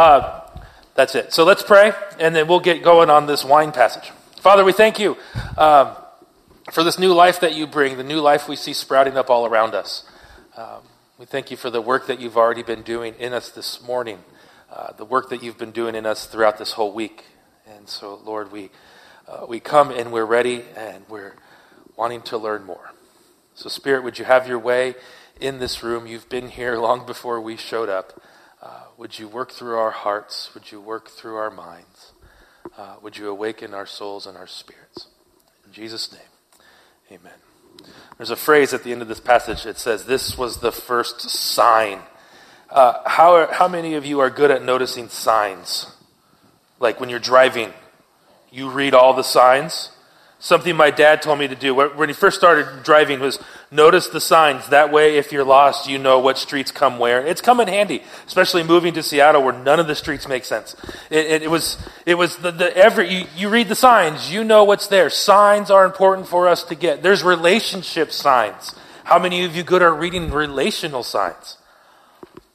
Uh, that's it. So let's pray, and then we'll get going on this wine passage. Father, we thank you um, for this new life that you bring, the new life we see sprouting up all around us. Um, we thank you for the work that you've already been doing in us this morning, uh, the work that you've been doing in us throughout this whole week. And so, Lord, we, uh, we come and we're ready and we're wanting to learn more. So, Spirit, would you have your way in this room? You've been here long before we showed up. Uh, would you work through our hearts? Would you work through our minds? Uh, would you awaken our souls and our spirits? In Jesus' name, amen. There's a phrase at the end of this passage. It says, This was the first sign. Uh, how, are, how many of you are good at noticing signs? Like when you're driving, you read all the signs? Something my dad told me to do when he first started driving was notice the signs. That way, if you're lost, you know what streets come where. It's come in handy, especially moving to Seattle where none of the streets make sense. It, it, it was, it was the, the every, you, you read the signs, you know what's there. Signs are important for us to get. There's relationship signs. How many of you good are reading relational signs?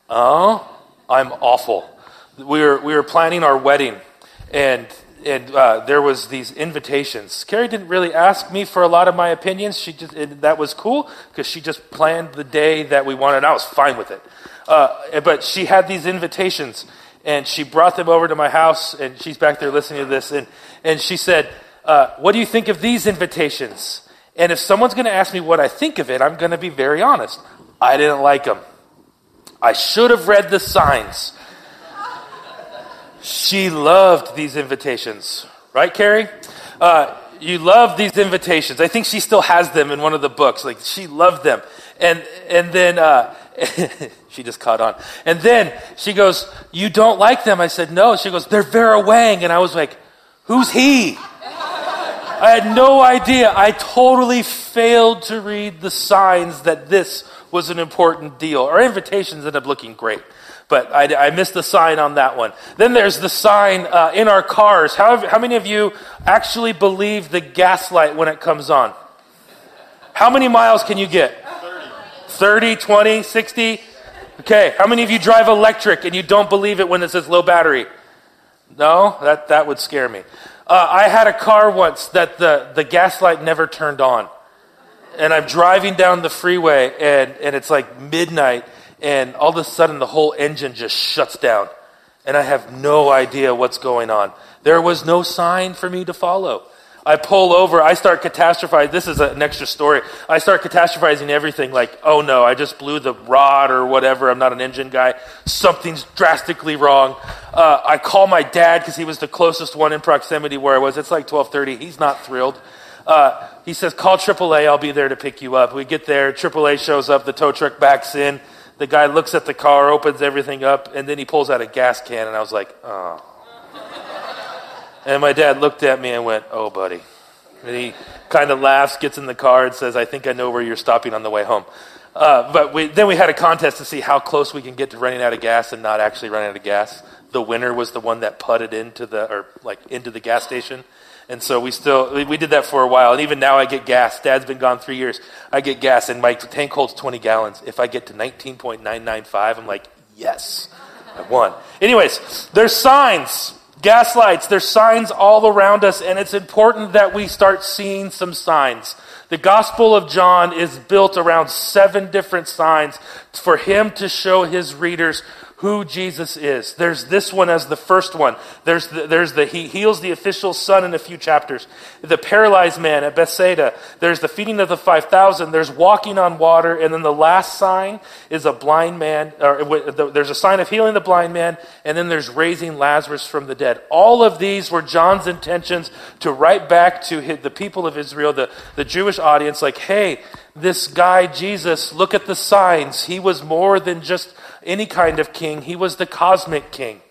Oh, I'm awful. We were, we were planning our wedding and and uh, there was these invitations. Carrie didn't really ask me for a lot of my opinions. She just that was cool because she just planned the day that we wanted. and I was fine with it. Uh, but she had these invitations, and she brought them over to my house. And she's back there listening to this, and and she said, uh, "What do you think of these invitations?" And if someone's going to ask me what I think of it, I'm going to be very honest. I didn't like them. I should have read the signs. She loved these invitations. Right, Carrie? Uh, you love these invitations. I think she still has them in one of the books. Like, she loved them. And, and then, uh, she just caught on. And then she goes, You don't like them? I said, No. She goes, They're Vera Wang. And I was like, Who's he? I had no idea. I totally failed to read the signs that this was an important deal. Our invitations end up looking great but I, I, missed the sign on that one. Then there's the sign uh, in our cars. How, how many of you actually believe the gas light when it comes on? How many miles can you get? 30, 20, 60? Okay, how many of you drive electric and you don't believe it when it says low battery? No, that, that would scare me. Uh, I had a car once that the, the gas light never turned on. And I'm driving down the freeway and, and it's like midnight and all of a sudden the whole engine just shuts down. And I have no idea what's going on. There was no sign for me to follow. I pull over, I start catastrophizing. This is an extra story. I start catastrophizing everything like, oh no, I just blew the rod or whatever. I'm not an engine guy. Something's drastically wrong. Uh, I call my dad because he was the closest one in proximity where I was. It's like 1230. He's not thrilled. Uh, he says, call AAA. I'll be there to pick you up. We get there. AAA shows up. The tow truck backs in. The guy looks at the car, opens everything up, and then he pulls out a gas can, and I was like, oh. and my dad looked at me and went, oh, buddy. And he kind of laughs, gets in the car, and says, I think I know where you're stopping on the way home. Uh, but we, then we had a contest to see how close we can get to running out of gas and not actually running out of gas. The winner was the one that putted into the, or like into the gas station. And so we still, we did that for a while. And even now I get gas. Dad's been gone three years. I get gas and my tank holds 20 gallons. If I get to 19.995, I'm like, yes, I won. Anyways, there's signs, gas lights, there's signs all around us. And it's important that we start seeing some signs. The Gospel of John is built around seven different signs for him to show his readers who Jesus is. There's this one as the first one. There's the, there's the he heals the official son in a few chapters. The paralyzed man at Bethsaida. There's the feeding of the 5,000. There's walking on water. And then the last sign is a blind man, or there's a sign of healing the blind man. And then there's raising Lazarus from the dead. All of these were John's intentions to write back to the people of Israel, the, the Jewish audience, like, hey, this guy Jesus, look at the signs. He was more than just any kind of king. He was the cosmic king.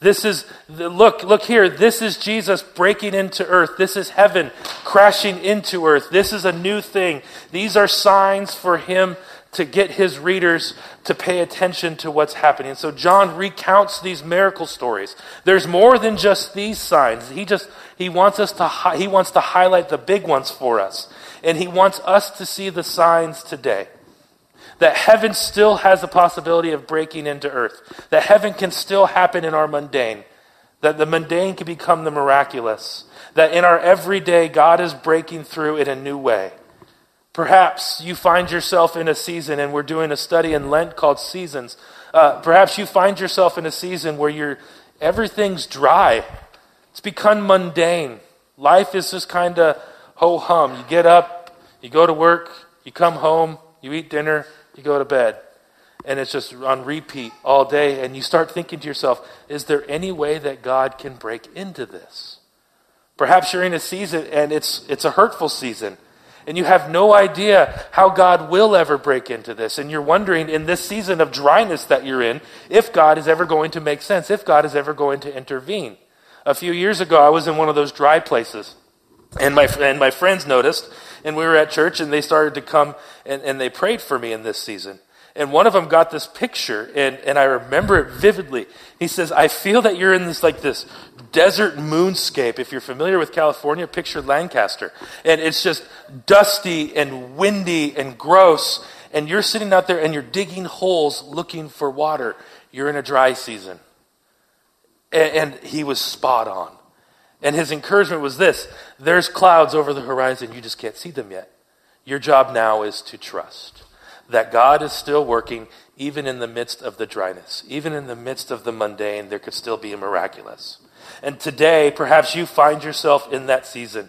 This is, look, look here. This is Jesus breaking into earth. This is heaven crashing into earth. This is a new thing. These are signs for him to get his readers to pay attention to what's happening. So John recounts these miracle stories. There's more than just these signs. He just, he wants us to, he wants to highlight the big ones for us. And he wants us to see the signs today. That heaven still has the possibility of breaking into earth, that heaven can still happen in our mundane, that the mundane can become the miraculous, that in our everyday, God is breaking through in a new way. Perhaps you find yourself in a season, and we're doing a study in Lent called Seasons. Uh, perhaps you find yourself in a season where you're, everything's dry. It's become mundane. Life is just kind of ho hum. You get up, you go to work, you come home, you eat dinner, you go to bed. And it's just on repeat all day. And you start thinking to yourself, is there any way that God can break into this? Perhaps you're in a season and it's, it's a hurtful season. And you have no idea how God will ever break into this. And you're wondering in this season of dryness that you're in, if God is ever going to make sense, if God is ever going to intervene. A few years ago, I was in one of those dry places. And my, and my friends noticed, and we were at church, and they started to come and, and they prayed for me in this season. And one of them got this picture, and, and I remember it vividly. He says, I feel that you're in this like this desert moonscape. If you're familiar with California, picture Lancaster. And it's just dusty and windy and gross. And you're sitting out there and you're digging holes looking for water. You're in a dry season. And, and he was spot on. And his encouragement was this there's clouds over the horizon, you just can't see them yet. Your job now is to trust that God is still working even in the midst of the dryness. Even in the midst of the mundane, there could still be a miraculous. And today, perhaps you find yourself in that season.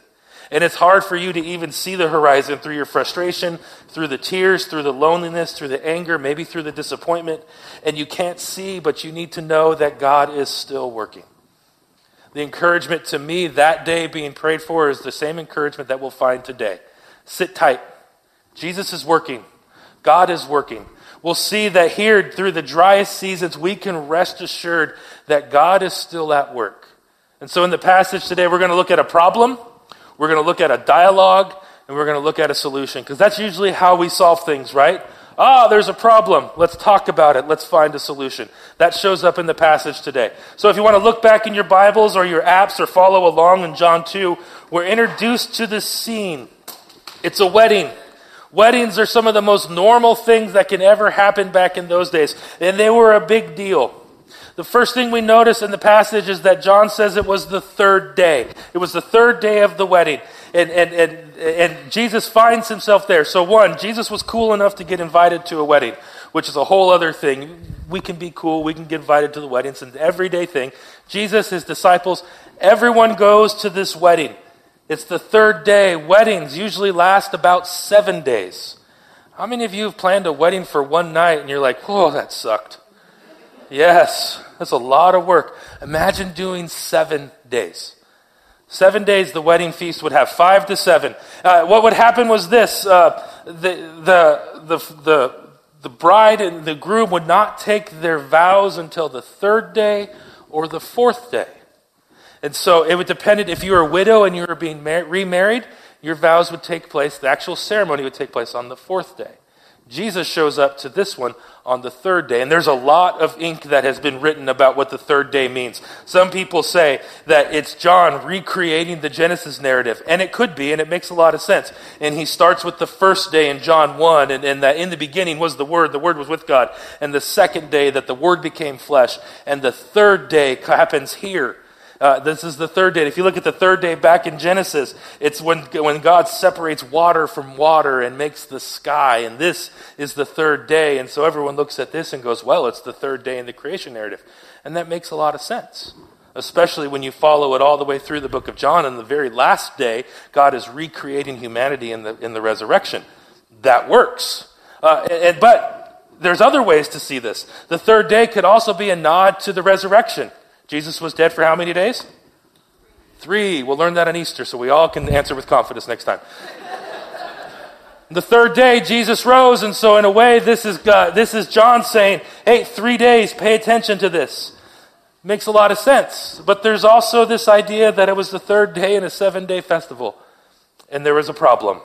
And it's hard for you to even see the horizon through your frustration, through the tears, through the loneliness, through the anger, maybe through the disappointment. And you can't see, but you need to know that God is still working. The encouragement to me that day being prayed for is the same encouragement that we'll find today. Sit tight. Jesus is working. God is working. We'll see that here through the driest seasons, we can rest assured that God is still at work. And so in the passage today, we're going to look at a problem, we're going to look at a dialogue, and we're going to look at a solution. Because that's usually how we solve things, right? Ah, there's a problem. Let's talk about it. Let's find a solution. That shows up in the passage today. So if you want to look back in your Bibles or your apps or follow along in John 2, we're introduced to this scene. It's a wedding. Weddings are some of the most normal things that can ever happen back in those days, and they were a big deal. The first thing we notice in the passage is that John says it was the third day. It was the third day of the wedding and, and, and, and Jesus finds himself there. So, one, Jesus was cool enough to get invited to a wedding, which is a whole other thing. We can be cool, we can get invited to the wedding. It's an everyday thing. Jesus, his disciples, everyone goes to this wedding. It's the third day. Weddings usually last about seven days. How many of you have planned a wedding for one night and you're like, oh, that sucked? Yes, that's a lot of work. Imagine doing seven days. Seven days the wedding feast would have, five to seven. Uh, what would happen was this uh, the, the, the, the, the bride and the groom would not take their vows until the third day or the fourth day. And so it would depend if you were a widow and you were being mar- remarried, your vows would take place, the actual ceremony would take place on the fourth day. Jesus shows up to this one on the third day. And there's a lot of ink that has been written about what the third day means. Some people say that it's John recreating the Genesis narrative. And it could be, and it makes a lot of sense. And he starts with the first day in John 1, and, and that in the beginning was the Word, the Word was with God. And the second day that the Word became flesh. And the third day happens here uh, this is the third day. If you look at the third day back in Genesis, it's when, when God separates water from water and makes the sky. And this is the third day. And so everyone looks at this and goes, well, it's the third day in the creation narrative. And that makes a lot of sense, especially when you follow it all the way through the book of John. And the very last day, God is recreating humanity in the, in the resurrection. That works. Uh, and, but there's other ways to see this. The third day could also be a nod to the resurrection. Jesus was dead for how many days? Three. We'll learn that on Easter so we all can answer with confidence next time. the third day, Jesus rose, and so in a way, this is, this is John saying, hey, three days, pay attention to this. Makes a lot of sense. But there's also this idea that it was the third day in a seven day festival, and there was a problem.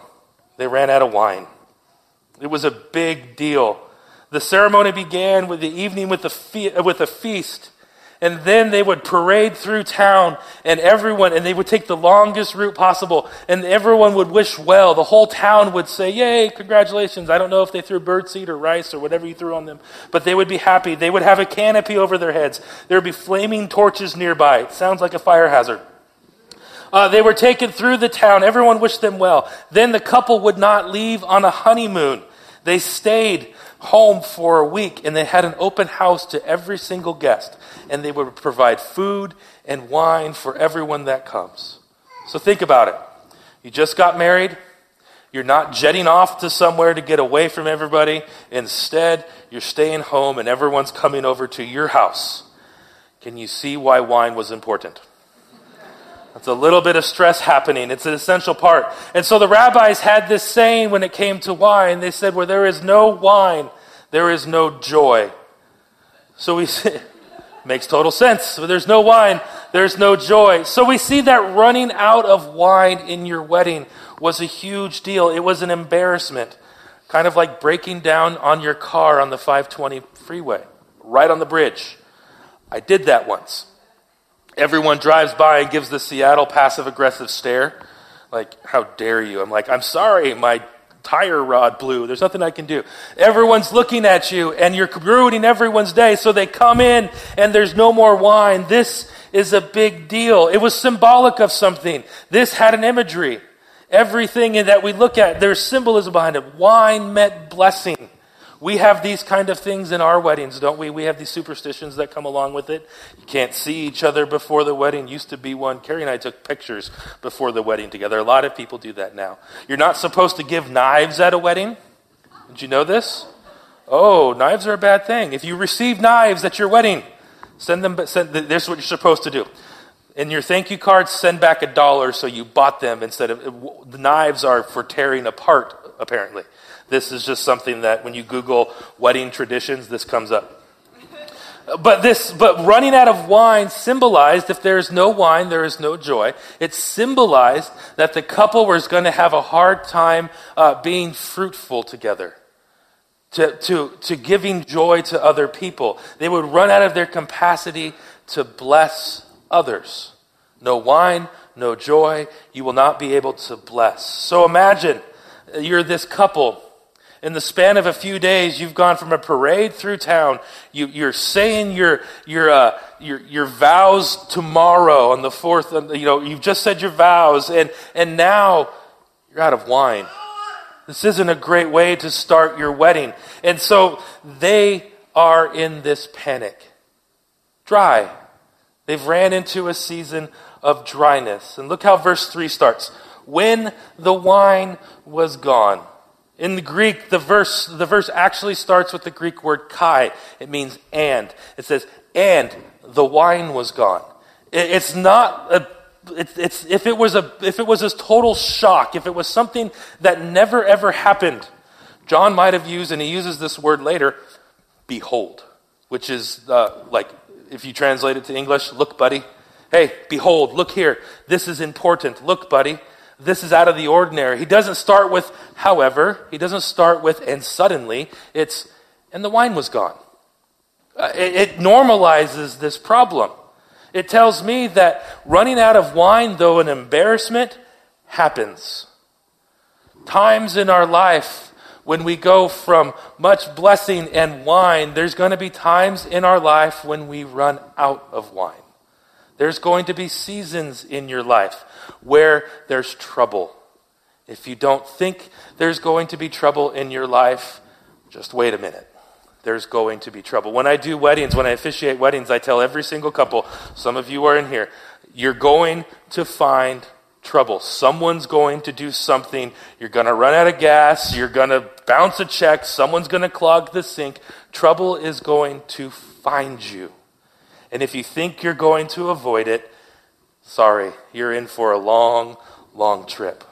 They ran out of wine. It was a big deal. The ceremony began with the evening with a, fe- with a feast And then they would parade through town and everyone, and they would take the longest route possible and everyone would wish well. The whole town would say, yay, congratulations. I don't know if they threw birdseed or rice or whatever you threw on them, but they would be happy. They would have a canopy over their heads. There would be flaming torches nearby. It sounds like a fire hazard. Uh, they were taken through the town. Everyone wished them well. Then the couple would not leave on a honeymoon. They stayed home for a week and they had an open house to every single guest and they would provide food and wine for everyone that comes. So think about it. You just got married. You're not jetting off to somewhere to get away from everybody. Instead, you're staying home and everyone's coming over to your house. Can you see why wine was important? It's a little bit of stress happening. It's an essential part. And so the rabbis had this saying when it came to wine. They said, Where there is no wine, there is no joy. So we Makes total sense. There's no wine, there's no joy. So we see that running out of wine in your wedding was a huge deal. It was an embarrassment. Kind of like breaking down on your car on the 520 freeway, right on the bridge. I did that once. Everyone drives by and gives the Seattle passive aggressive stare. Like, how dare you? I'm like, I'm sorry, my tire rod blew. There's nothing I can do. Everyone's looking at you and you're ruining everyone's day. So they come in and there's no more wine. This is a big deal. It was symbolic of something. This had an imagery. Everything that we look at, there's symbolism behind it. Wine meant blessing. We have these kind of things in our weddings, don't we? We have these superstitions that come along with it. You can't see each other before the wedding. Used to be one. Carrie and I took pictures before the wedding together. A lot of people do that now. You're not supposed to give knives at a wedding. Did you know this? Oh, knives are a bad thing. If you receive knives at your wedding, send them. Send, this is what you're supposed to do. In your thank you card, send back a dollar so you bought them instead of the knives are for tearing apart. Apparently, this is just something that when you Google wedding traditions, this comes up. But this, but running out of wine symbolized if there's no wine, there is no joy. It symbolized that the couple was going to have a hard time uh, being fruitful together, to, to, to giving joy to other people. They would run out of their capacity to bless others. No wine, no joy. You will not be able to bless. So imagine you're this couple in the span of a few days, you've gone from a parade through town. You, are saying your, your, uh, your, your vows tomorrow on the fourth. You know, you've just said your vows, and, and now you're out of wine. This isn't a great way to start your wedding. And so they are in this panic. Dry. They've ran into a season of dryness. And look how verse 3 starts. When the wine was gone. In the Greek, the verse, the verse actually starts with the Greek word kai. It means and. It says, and the wine was gone. It, it's not a it's, it's, if it was a if it was a total shock, if it was something that never ever happened, John might have used, and he uses this word later, behold, which is uh, like if you translate it to English, look, buddy. Hey, behold, look here. This is important. Look, buddy this is out of the ordinary. He doesn't start with, however, he doesn't start with, and suddenly. It's, and the wine was gone. Uh, it, it normalizes this problem. It tells me that running out of wine, though an embarrassment, happens. Times in our life when we go from much blessing and wine, there's going to be times in our life when we run out of wine. There's going to be seasons in your life where there's trouble. If you don't think there's going to be trouble in your life, just wait a minute. There's going to be trouble. When I do weddings, when I officiate weddings, I tell every single couple, some of you are in here, you're going to find trouble. Someone's going to do something. You're going to run out of gas. You're going to bounce a check. Someone's going to clog the sink. Trouble is going to find you. And if you think you're going to avoid it, sorry, you're in for a long, long trip.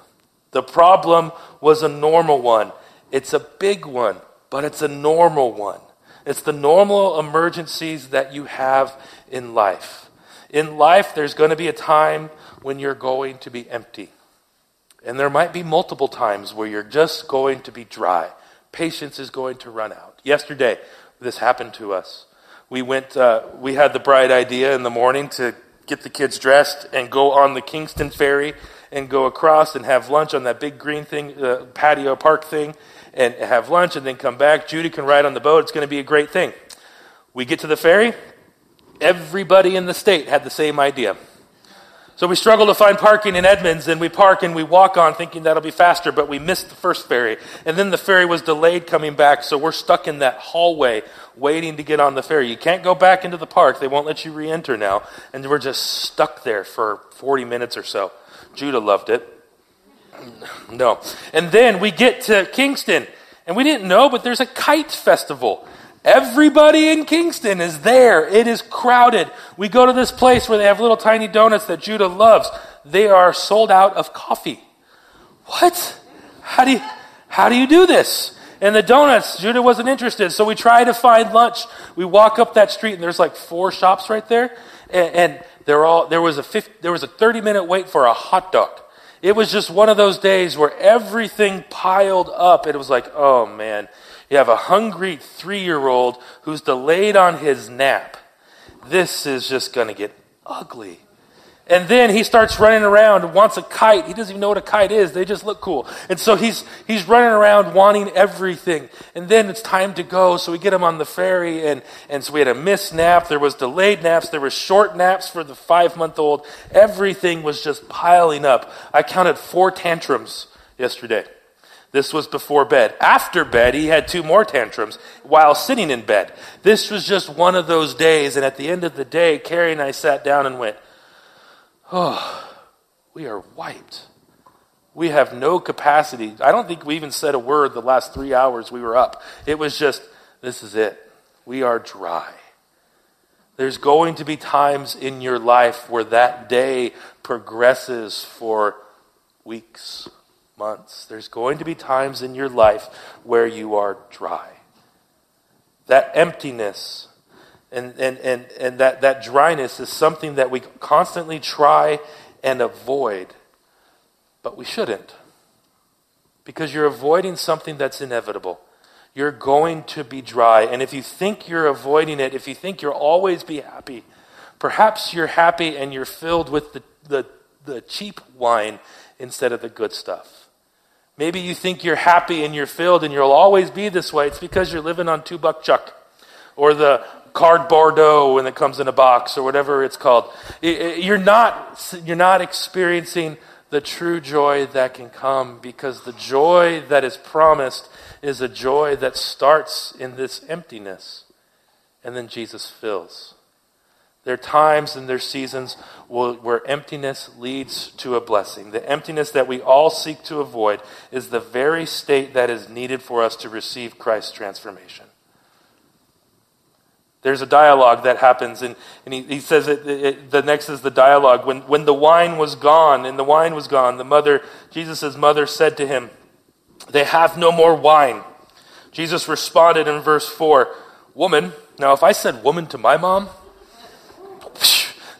The problem was a normal one. It's a big one, but it's a normal one. It's the normal emergencies that you have in life. In life, there's going to be a time when you're going to be empty. And there might be multiple times where you're just going to be dry. Patience is going to run out. Yesterday, this happened to us we went, uh, we had the bright idea in the morning to get the kids dressed and go on the Kingston ferry and go across and have lunch on that big green thing, uh, patio park thing, and have lunch and then come back. Judah can ride on the boat. It's going to be a great thing. We get to the ferry. Everybody in the state had the same idea. So we struggle to find parking in Edmonds, and we park and we walk on thinking that'll be faster, but we missed the first ferry. And then the ferry was delayed coming back, so we're stuck in that hallway waiting to get on the ferry. You can't go back into the park, they won't let you re enter now. And we're just stuck there for 40 minutes or so. Judah loved it. No. And then we get to Kingston, and we didn't know, but there's a kite festival. Everybody in Kingston is there. It is crowded. We go to this place where they have little tiny donuts that Judah loves. They are sold out of coffee. What? How do you, how do you do this? And the donuts, Judah wasn't interested. So we try to find lunch. We walk up that street and there's like four shops right there. And, and they're all, there was a 50, there was a 30 minute wait for a hot dog. It was just one of those days where everything piled up. It was like, oh man. You have a hungry three year old who's delayed on his nap. This is just going to get ugly. And then he starts running around and wants a kite. He doesn't even know what a kite is. They just look cool. And so he's, he's running around wanting everything. And then it's time to go. So we get him on the ferry. And, and so we had a missed nap. There was delayed naps. There were short naps for the five month old. Everything was just piling up. I counted four tantrums yesterday. This was before bed. After bed, he had two more tantrums while sitting in bed. This was just one of those days. And at the end of the day, Carrie and I sat down and went, Oh, we are wiped. We have no capacity. I don't think we even said a word the last three hours we were up. It was just, this is it. We are dry. There's going to be times in your life where that day progresses for weeks months. There's going to be times in your life where you are dry. That emptiness and, and, and, and that, that dryness is something that we constantly try and avoid, but we shouldn't. Because you're avoiding something that's inevitable. You're going to be dry. And if you think you're avoiding it, if you think you'll always be happy, perhaps you're happy and you're filled with the, the, the cheap wine instead of the good stuff. Maybe you think you're happy and you're filled and you'll always be this way. It's because you're living on two buck chuck or the card Bordeaux when it comes in a box or whatever it's called. You're not, you're not experiencing the true joy that can come because the joy that is promised is a joy that starts in this emptiness and then Jesus fills. There are times and there are seasons where emptiness leads to a blessing. The emptiness that we all seek to avoid is the very state that is needed for us to receive Christ's transformation. There's a dialogue that happens, and, and he, he says it, it, the next is the dialogue. When, when the wine was gone, and the wine was gone, the mother, Jesus' mother said to him, They have no more wine. Jesus responded in verse 4, Woman, now if I said woman to my mom,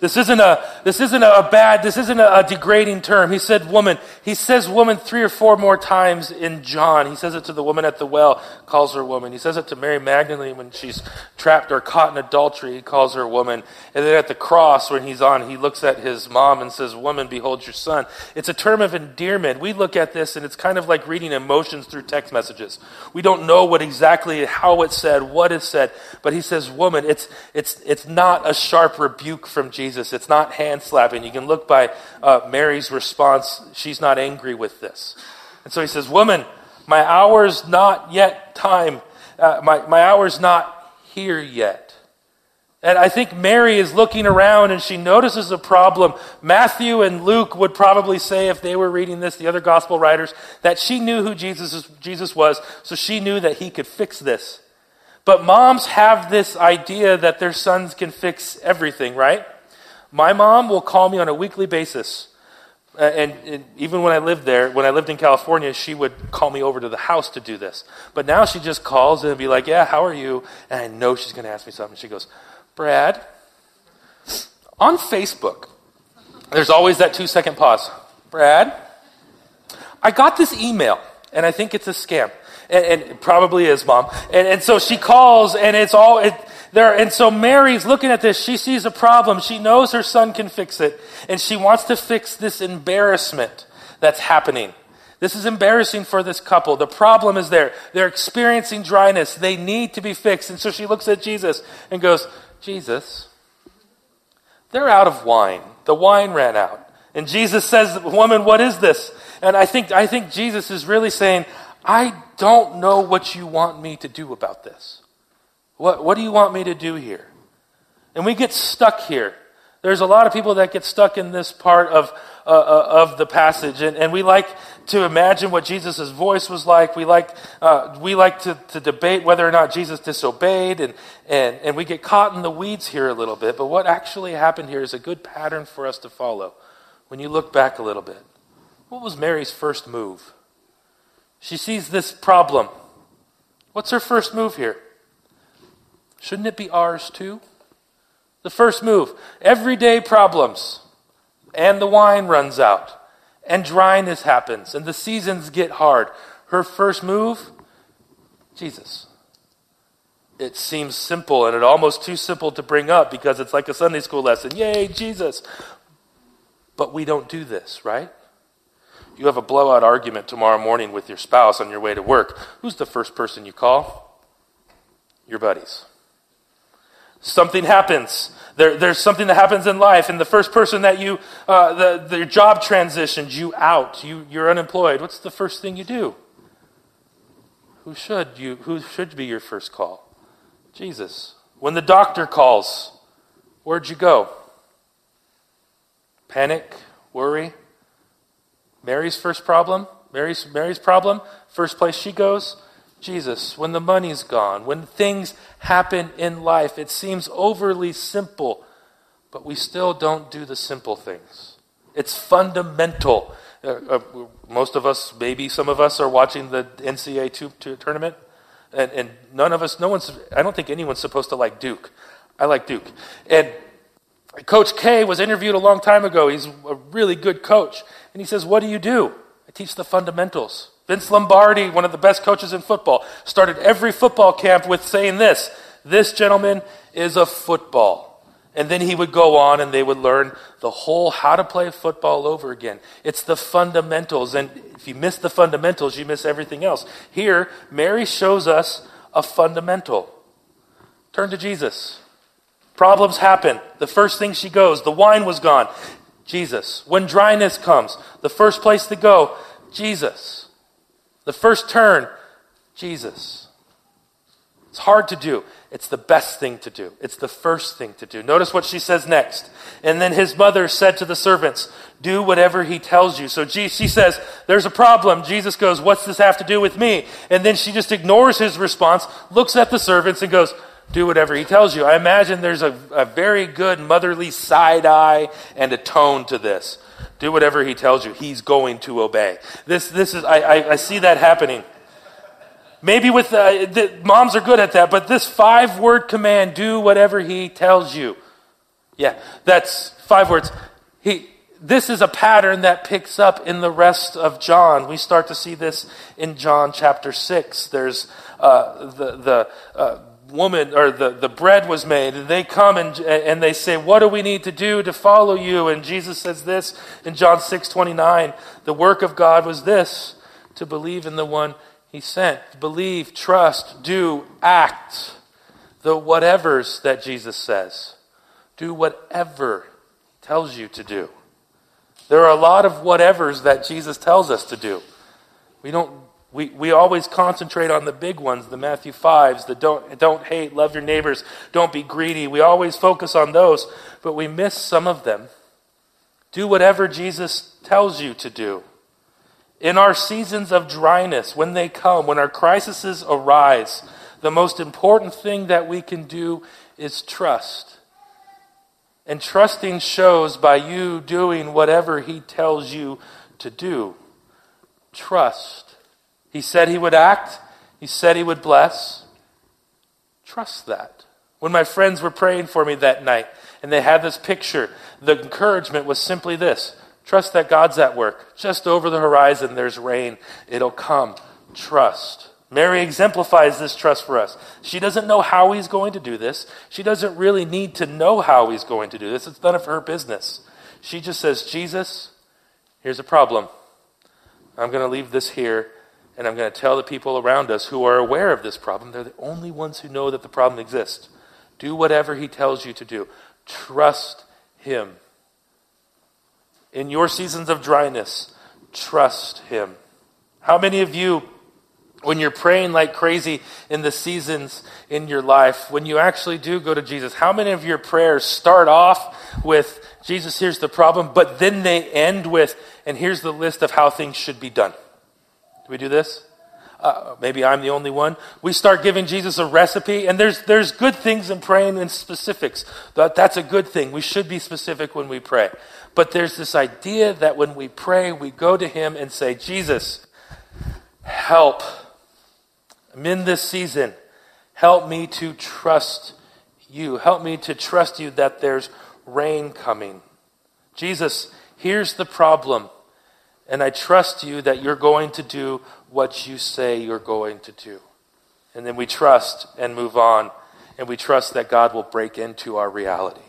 this isn't a, this isn't a bad, this isn't a, degrading term. He said woman. He says woman three or four more times in John. He says it to the woman at the well, calls her woman. He says it to Mary Magdalene when she's trapped or caught in adultery, he calls her woman. And then at the cross, when he's on, he looks at his mom and says, Woman, behold your son. It's a term of endearment. We look at this and it's kind of like reading emotions through text messages. We don't know what exactly, how it's said, what is said, but he says, Woman. It's, it's, it's not a sharp rebuke from. Jesus. It's not hand slapping. You can look by uh, Mary's response. She's not angry with this. And so he says, Woman, my hour's not yet time. Uh, my, my hour's not here yet. And I think Mary is looking around and she notices a problem. Matthew and Luke would probably say, if they were reading this, the other gospel writers, that she knew who Jesus, Jesus was, so she knew that he could fix this. But moms have this idea that their sons can fix everything, right? My mom will call me on a weekly basis. And, and, even when I lived there, when I lived in California, she would call me over to the house to do this. But now she just calls and be like, Yeah, how are you? And I know she's going to ask me something. She goes, Brad, on Facebook, there's always that two second pause. Brad, I got this email, and I think it's a scam. And, and probably is, mom. And, and so she calls, and it's all, it, there, and so Mary's looking at this. She sees a problem. She knows her son can fix it. And she wants to fix this embarrassment that's happening. This is embarrassing for this couple. The problem is there. They're experiencing dryness. They need to be fixed. And so she looks at Jesus and goes, Jesus, they're out of wine. The wine ran out. And Jesus says, Woman, what is this? And I think, I think Jesus is really saying, I don't know what you want me to do about this. What, what do you want me to do here? And we get stuck here. There's a lot of people that get stuck in this part of, uh, uh, of the passage, and, and we like to imagine what Jesus' voice was like. We like, uh, we like to, to debate whether or not Jesus disobeyed, and, and, and we get caught in the weeds here a little bit. But what actually happened here is a good pattern for us to follow when you look back a little bit. What was Mary's first move? She sees this problem. What's her first move here? Shouldn't it be ours too? The first move everyday problems, and the wine runs out, and dryness happens, and the seasons get hard. Her first move Jesus. It seems simple and it almost too simple to bring up because it's like a Sunday school lesson. Yay, Jesus. But we don't do this, right? You have a blowout argument tomorrow morning with your spouse on your way to work. Who's the first person you call? Your buddies something happens. There, there's something that happens in life, and the first person that you, uh, the, the job transitions you out, you, you're unemployed. What's the first thing you do? Who should you? Who should be your first call? Jesus. When the doctor calls, where'd you go? Panic, worry. Mary's first problem. Mary's Mary's problem. First place she goes Jesus, when the money's gone, when things happen in life, it seems overly simple, but we still don't do the simple things. It's fundamental. Uh, uh, most of us, maybe some of us, are watching the NCAA two, tournament, and, and none of us, no one's, I don't think anyone's supposed to like Duke. I like Duke. And Coach K was interviewed a long time ago. He's a really good coach. And he says, What do you do? I teach the fundamentals. Vince Lombardi, one of the best coaches in football, started every football camp with saying this This gentleman is a football. And then he would go on and they would learn the whole how to play football over again. It's the fundamentals. And if you miss the fundamentals, you miss everything else. Here, Mary shows us a fundamental. Turn to Jesus. Problems happen. The first thing she goes, the wine was gone. Jesus. When dryness comes, the first place to go, Jesus. The first turn, Jesus. It's hard to do. It's the best thing to do. It's the first thing to do. Notice what she says next. And then his mother said to the servants, Do whatever he tells you. So she says, There's a problem. Jesus goes, What's this have to do with me? And then she just ignores his response, looks at the servants, and goes, Do whatever he tells you. I imagine there's a, a very good motherly side eye and a tone to this. Do whatever he tells you. He's going to obey. This, this is, I, I, I see that happening. Maybe with, uh, the, moms are good at that, but this five word command, do whatever he tells you. Yeah, that's five words. He, this is a pattern that picks up in the rest of John. We start to see this in John chapter 6. There's uh, the, the uh, woman or the, the bread was made and they come and, and they say what do we need to do to follow you? And jesus says this in john 6 29 the work of god was this to believe in the one he sent. Believe trust do act the whatevers that jesus says. Do whatever tells you to do. There are a lot of whatevers that jesus tells us to do. We don't we, we always concentrate on the big ones, the Matthew 5s, the don't, don't hate, love your neighbors, don't be greedy. We always focus on those, but we miss some of them. Do whatever Jesus tells you to do. In our seasons of dryness, when they come, when our crises arise, the most important thing that we can do is trust. And trusting shows by you doing whatever He tells you to do. Trust. He said he would act, he said he would bless. Trust that. When my friends were praying for me that night and they had this picture, the encouragement was simply this trust that God's at work. Just over the horizon, there's rain. It'll come. Trust. Mary exemplifies this trust for us. She doesn't know how he's going to do this. She doesn't really need to know how he's going to do this. It's none of her business. She just says, Jesus, here's a problem. I'm going to leave this here, and I'm going to tell the people around us who are aware of this problem. They're the only ones who know that the problem exists. Do whatever he tells you to do. Trust him. In your seasons of dryness, trust him. How many of you when you're praying like crazy in the seasons in your life, when you actually do go to Jesus, how many of your prayers start off with, Jesus, here's the problem, but then they end with, and here's the list of how things should be done? Do we do this? Uh, maybe I'm the only one. We start giving Jesus a recipe, and there's, there's good things in praying in specifics. That, that's a good thing. We should be specific when we pray. But there's this idea that when we pray, we go to Him and say, Jesus, help I'm in this season. Help me to trust you. Help me to trust you that there's rain coming. Jesus, here's the problem. And I trust you that you're going to do what you say you're going to do. And then we trust and move on. And we trust that God will break into our reality.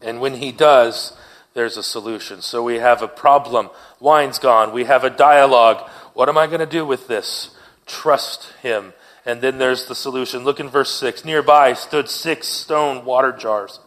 And when He does, there's a solution. So we have a problem. Wine's gone. We have a dialogue. What am I going to do with this? Trust him. And then there's the solution. Look in verse 6. Nearby stood six stone water jars,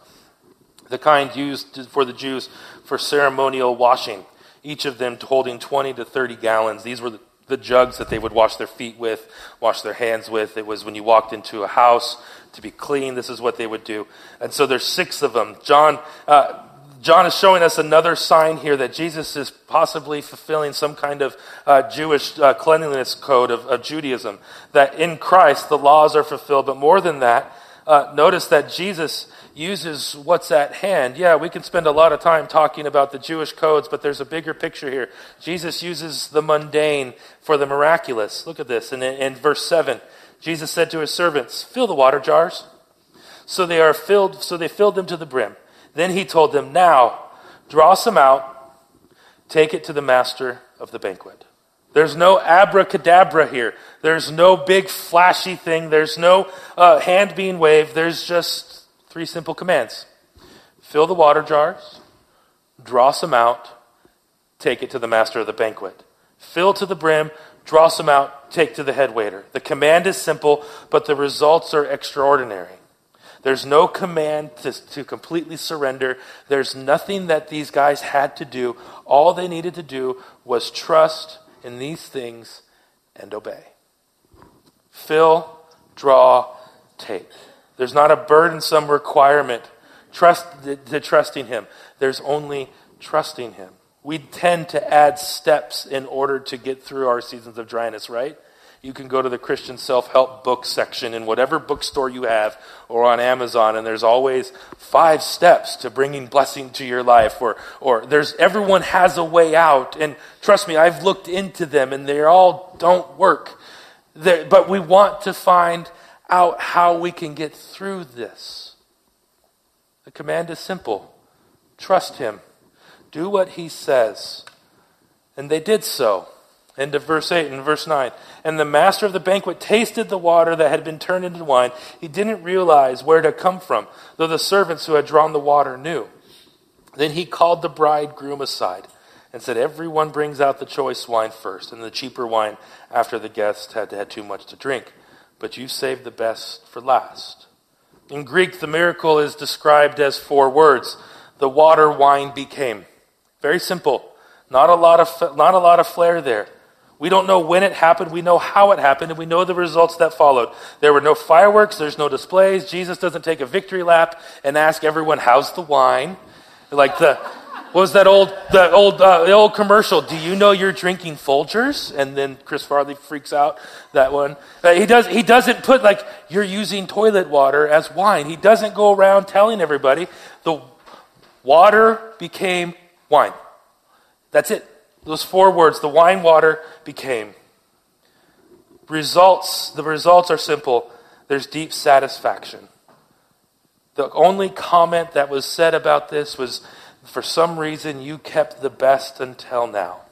the kind used for the Jews for ceremonial washing, each of them holding 20 to 30 gallons. These were the, the jugs that they would wash their feet with, wash their hands with. It was when you walked into a house to be clean, this is what they would do. And so there's six of them. John, uh, John is showing us another sign here that Jesus is possibly fulfilling some kind of uh, Jewish uh, cleanliness code of, of, Judaism. That in Christ the laws are fulfilled. But more than that, uh, notice that Jesus uses what's at hand. Yeah, we can spend a lot of time talking about the Jewish codes, but there's a bigger picture here. Jesus uses the mundane for the miraculous. Look at this. And in, in verse 7, Jesus said to his servants, Fill the water jars. So they are filled, so they filled them to the brim. Then he told them, Now, draw some out, take it to the master of the banquet. There's no abracadabra here. There's no big flashy thing. There's no uh, hand being waved. There's just three simple commands fill the water jars, draw some out, take it to the master of the banquet. Fill to the brim, draw some out, take to the head waiter. The command is simple, but the results are extraordinary. There's no command to, to completely surrender. There's nothing that these guys had to do. All they needed to do was trust in these things and obey. Fill, draw, take. There's not a burdensome requirement trust, to trusting Him. There's only trusting Him. We tend to add steps in order to get through our seasons of dryness, right? You can go to the Christian self help book section in whatever bookstore you have or on Amazon, and there's always five steps to bringing blessing to your life. Or, or there's everyone has a way out. And trust me, I've looked into them and they all don't work. They're, but we want to find out how we can get through this. The command is simple trust Him, do what He says. And they did so. Into verse 8 and verse 9. And the master of the banquet tasted the water that had been turned into wine. He didn't realize where it had come from, though the servants who had drawn the water knew. Then he called the bridegroom aside and said, Everyone brings out the choice wine first, and the cheaper wine after the guests had had too much to drink. But you saved the best for last. In Greek, the miracle is described as four words the water wine became. Very simple. Not a lot of, not a lot of flair there. We don't know when it happened. We know how it happened, and we know the results that followed. There were no fireworks, there's no displays. Jesus doesn't take a victory lap and ask everyone, How's the wine? Like the. What was that old the old uh, the old commercial? Do you know you're drinking Folgers? And then Chris Farley freaks out that one. Uh, he does he doesn't put like you're using toilet water as wine. He doesn't go around telling everybody the water became wine. That's it. Those four words, the wine water became. Results, the results are simple. There's deep satisfaction. The only comment that was said about this was for some reason you kept the best until now.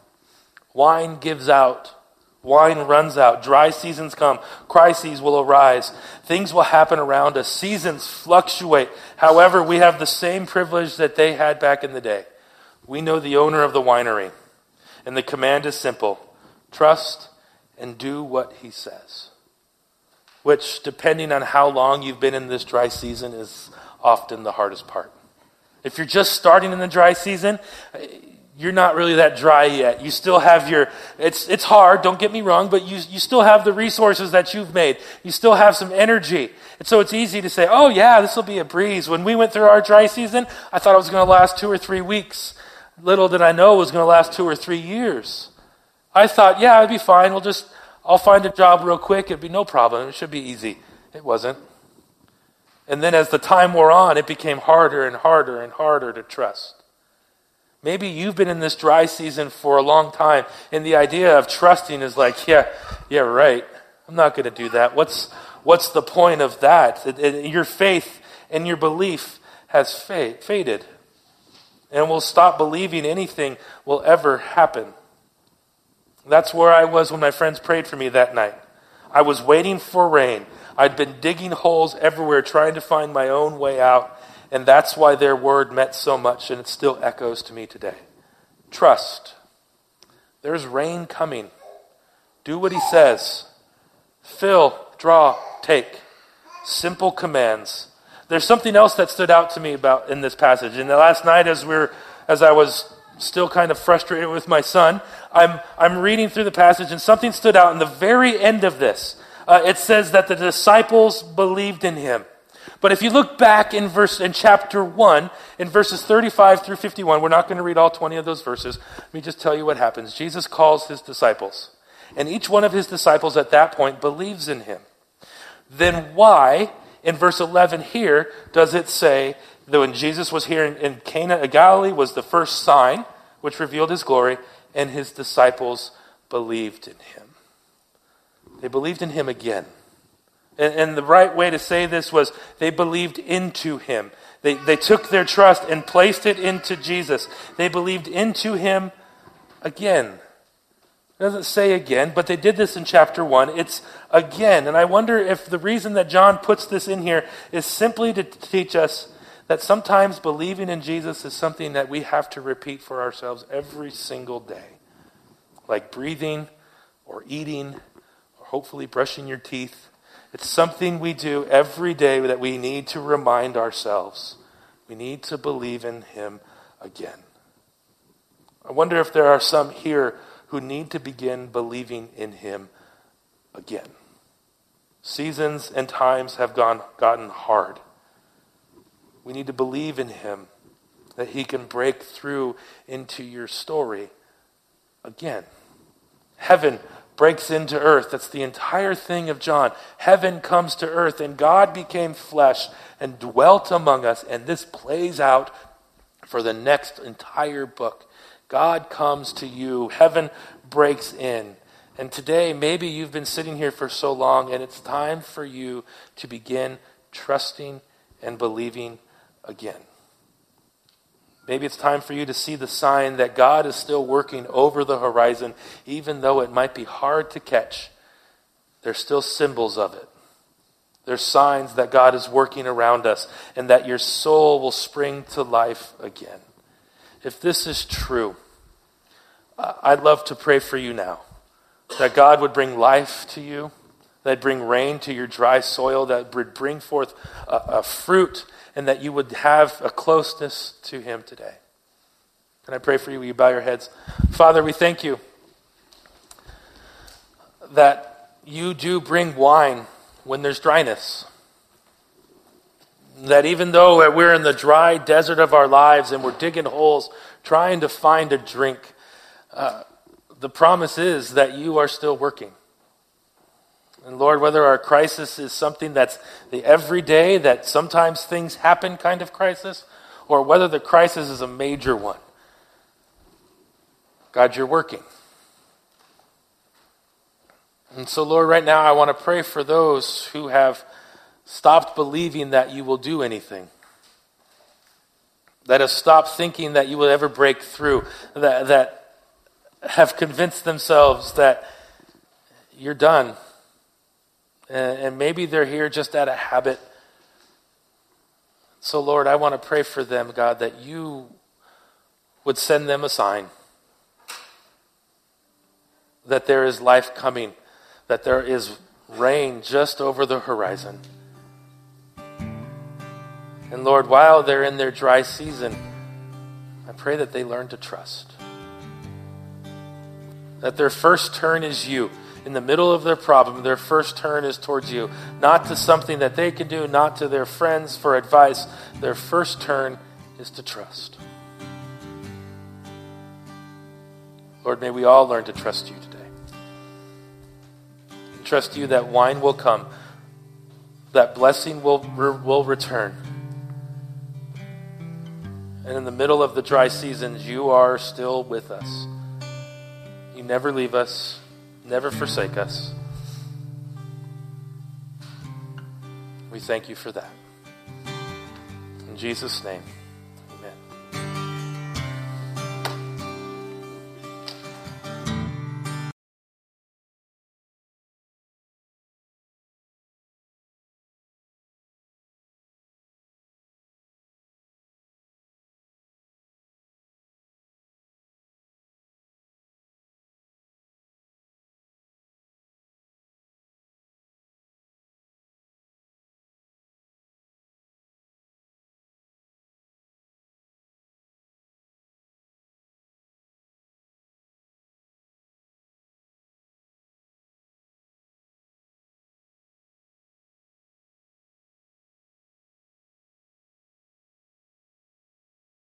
Wine gives out Wine runs out. Dry seasons come. Crises will arise. Things will happen around us. Seasons fluctuate. However, we have the same privilege that they had back in the day. We know the owner of the winery. And the command is simple trust and do what he says. Which, depending on how long you've been in this dry season, is often the hardest part. If you're just starting in the dry season, you're not really that dry yet. You still have your, it's, it's hard, don't get me wrong, but you, you still have the resources that you've made. You still have some energy. And so it's easy to say, oh yeah, this will be a breeze. When we went through our dry season, I thought it was going to last two or three weeks. Little did I know was going to last two or three years. I thought, yeah, I'd be fine. We'll just, I'll find a job real quick. It'd be no problem. It should be easy. It wasn't. And then as the time wore on, it became harder and harder and harder to trust. Maybe you've been in this dry season for a long time, and the idea of trusting is like, yeah, yeah, right. I'm not going to do that. What's, what's the point of that? It, it, your faith and your belief has fa- faded. And we'll stop believing anything will ever happen. That's where I was when my friends prayed for me that night. I was waiting for rain. I'd been digging holes everywhere trying to find my own way out. And that's why their word meant so much, and it still echoes to me today. Trust. There's rain coming. Do what he says. Fill, draw, take. Simple commands. There's something else that stood out to me about in this passage. And last night, as we are as I was still kind of frustrated with my son, I'm I'm reading through the passage, and something stood out in the very end of this. Uh, it says that the disciples believed in him. But if you look back in verse in chapter 1, in verses 35 through 51, we're not going to read all 20 of those verses. Let me just tell you what happens. Jesus calls his disciples, and each one of his disciples at that point believes in him. Then why, in verse 11 here, does it say that when Jesus was here in, in Cana of Galilee was the first sign which revealed his glory, and his disciples believed in him? They believed in him again. And, and, the right way to say this was they believed into him. They, they took their trust and placed it into Jesus. They believed into him again. It doesn't say again, but they did this in chapter 1. It's again. And I wonder if the reason that John puts this in here is simply to teach us that sometimes believing in Jesus is something that we have to repeat for ourselves every single day. Like breathing or eating or hopefully brushing your teeth it's something we do every day that we need to remind ourselves. We need to believe in Him again. I wonder if there are some here who need to begin believing in Him again. Seasons and times have gone, gotten hard. We need to believe in Him that He can break through into your story again. Heaven breaks into earth. That's the entire thing of John. Heaven comes to earth, and God became flesh and dwelt among us. And this plays out for the next entire book. God comes to you, heaven breaks in. And today, maybe you've been sitting here for so long, and it's time for you to begin trusting and believing again. Maybe it's time for you to see the sign that God is still working over the horizon, even though it might be hard to catch. There's still symbols of it. There's signs that God is working around us and that your soul will spring to life again. If this is true, uh, I'd love to pray for you now that God would bring life to you, that bring rain to your dry soil, that would bring forth a, a fruit and that you would have a closeness to Him today. Can I pray for you? Will you bow your heads? Father, we thank you that you do bring wine when there's dryness. That even though we're in the dry desert of our lives and we're digging holes trying to find a drink, uh, the promise is that you are still working. And Lord, whether our crisis is something that's the everyday, that sometimes things happen kind of crisis, or whether the crisis is a major one, God, you're working. And so, Lord, right now I want to pray for those who have stopped believing that you will do anything, that have stopped thinking that you will ever break through, that, that have convinced themselves that you're done. And, and maybe they're here just out of habit. So, Lord, I want to pray for them, God, that you would send them a sign that there is life coming, that there is rain just over the horizon. And Lord, while they're in their dry season, I pray that they learn to trust. That their first turn is you. In the middle of their problem, their first turn is towards you. Not to something that they can do, not to their friends for advice. Their first turn is to trust. Lord, may we all learn to trust you today. Trust you that wine will come, that blessing will, will return. And in the middle of the dry seasons, you are still with us. You never leave us, never forsake us. We thank you for that. In Jesus' name.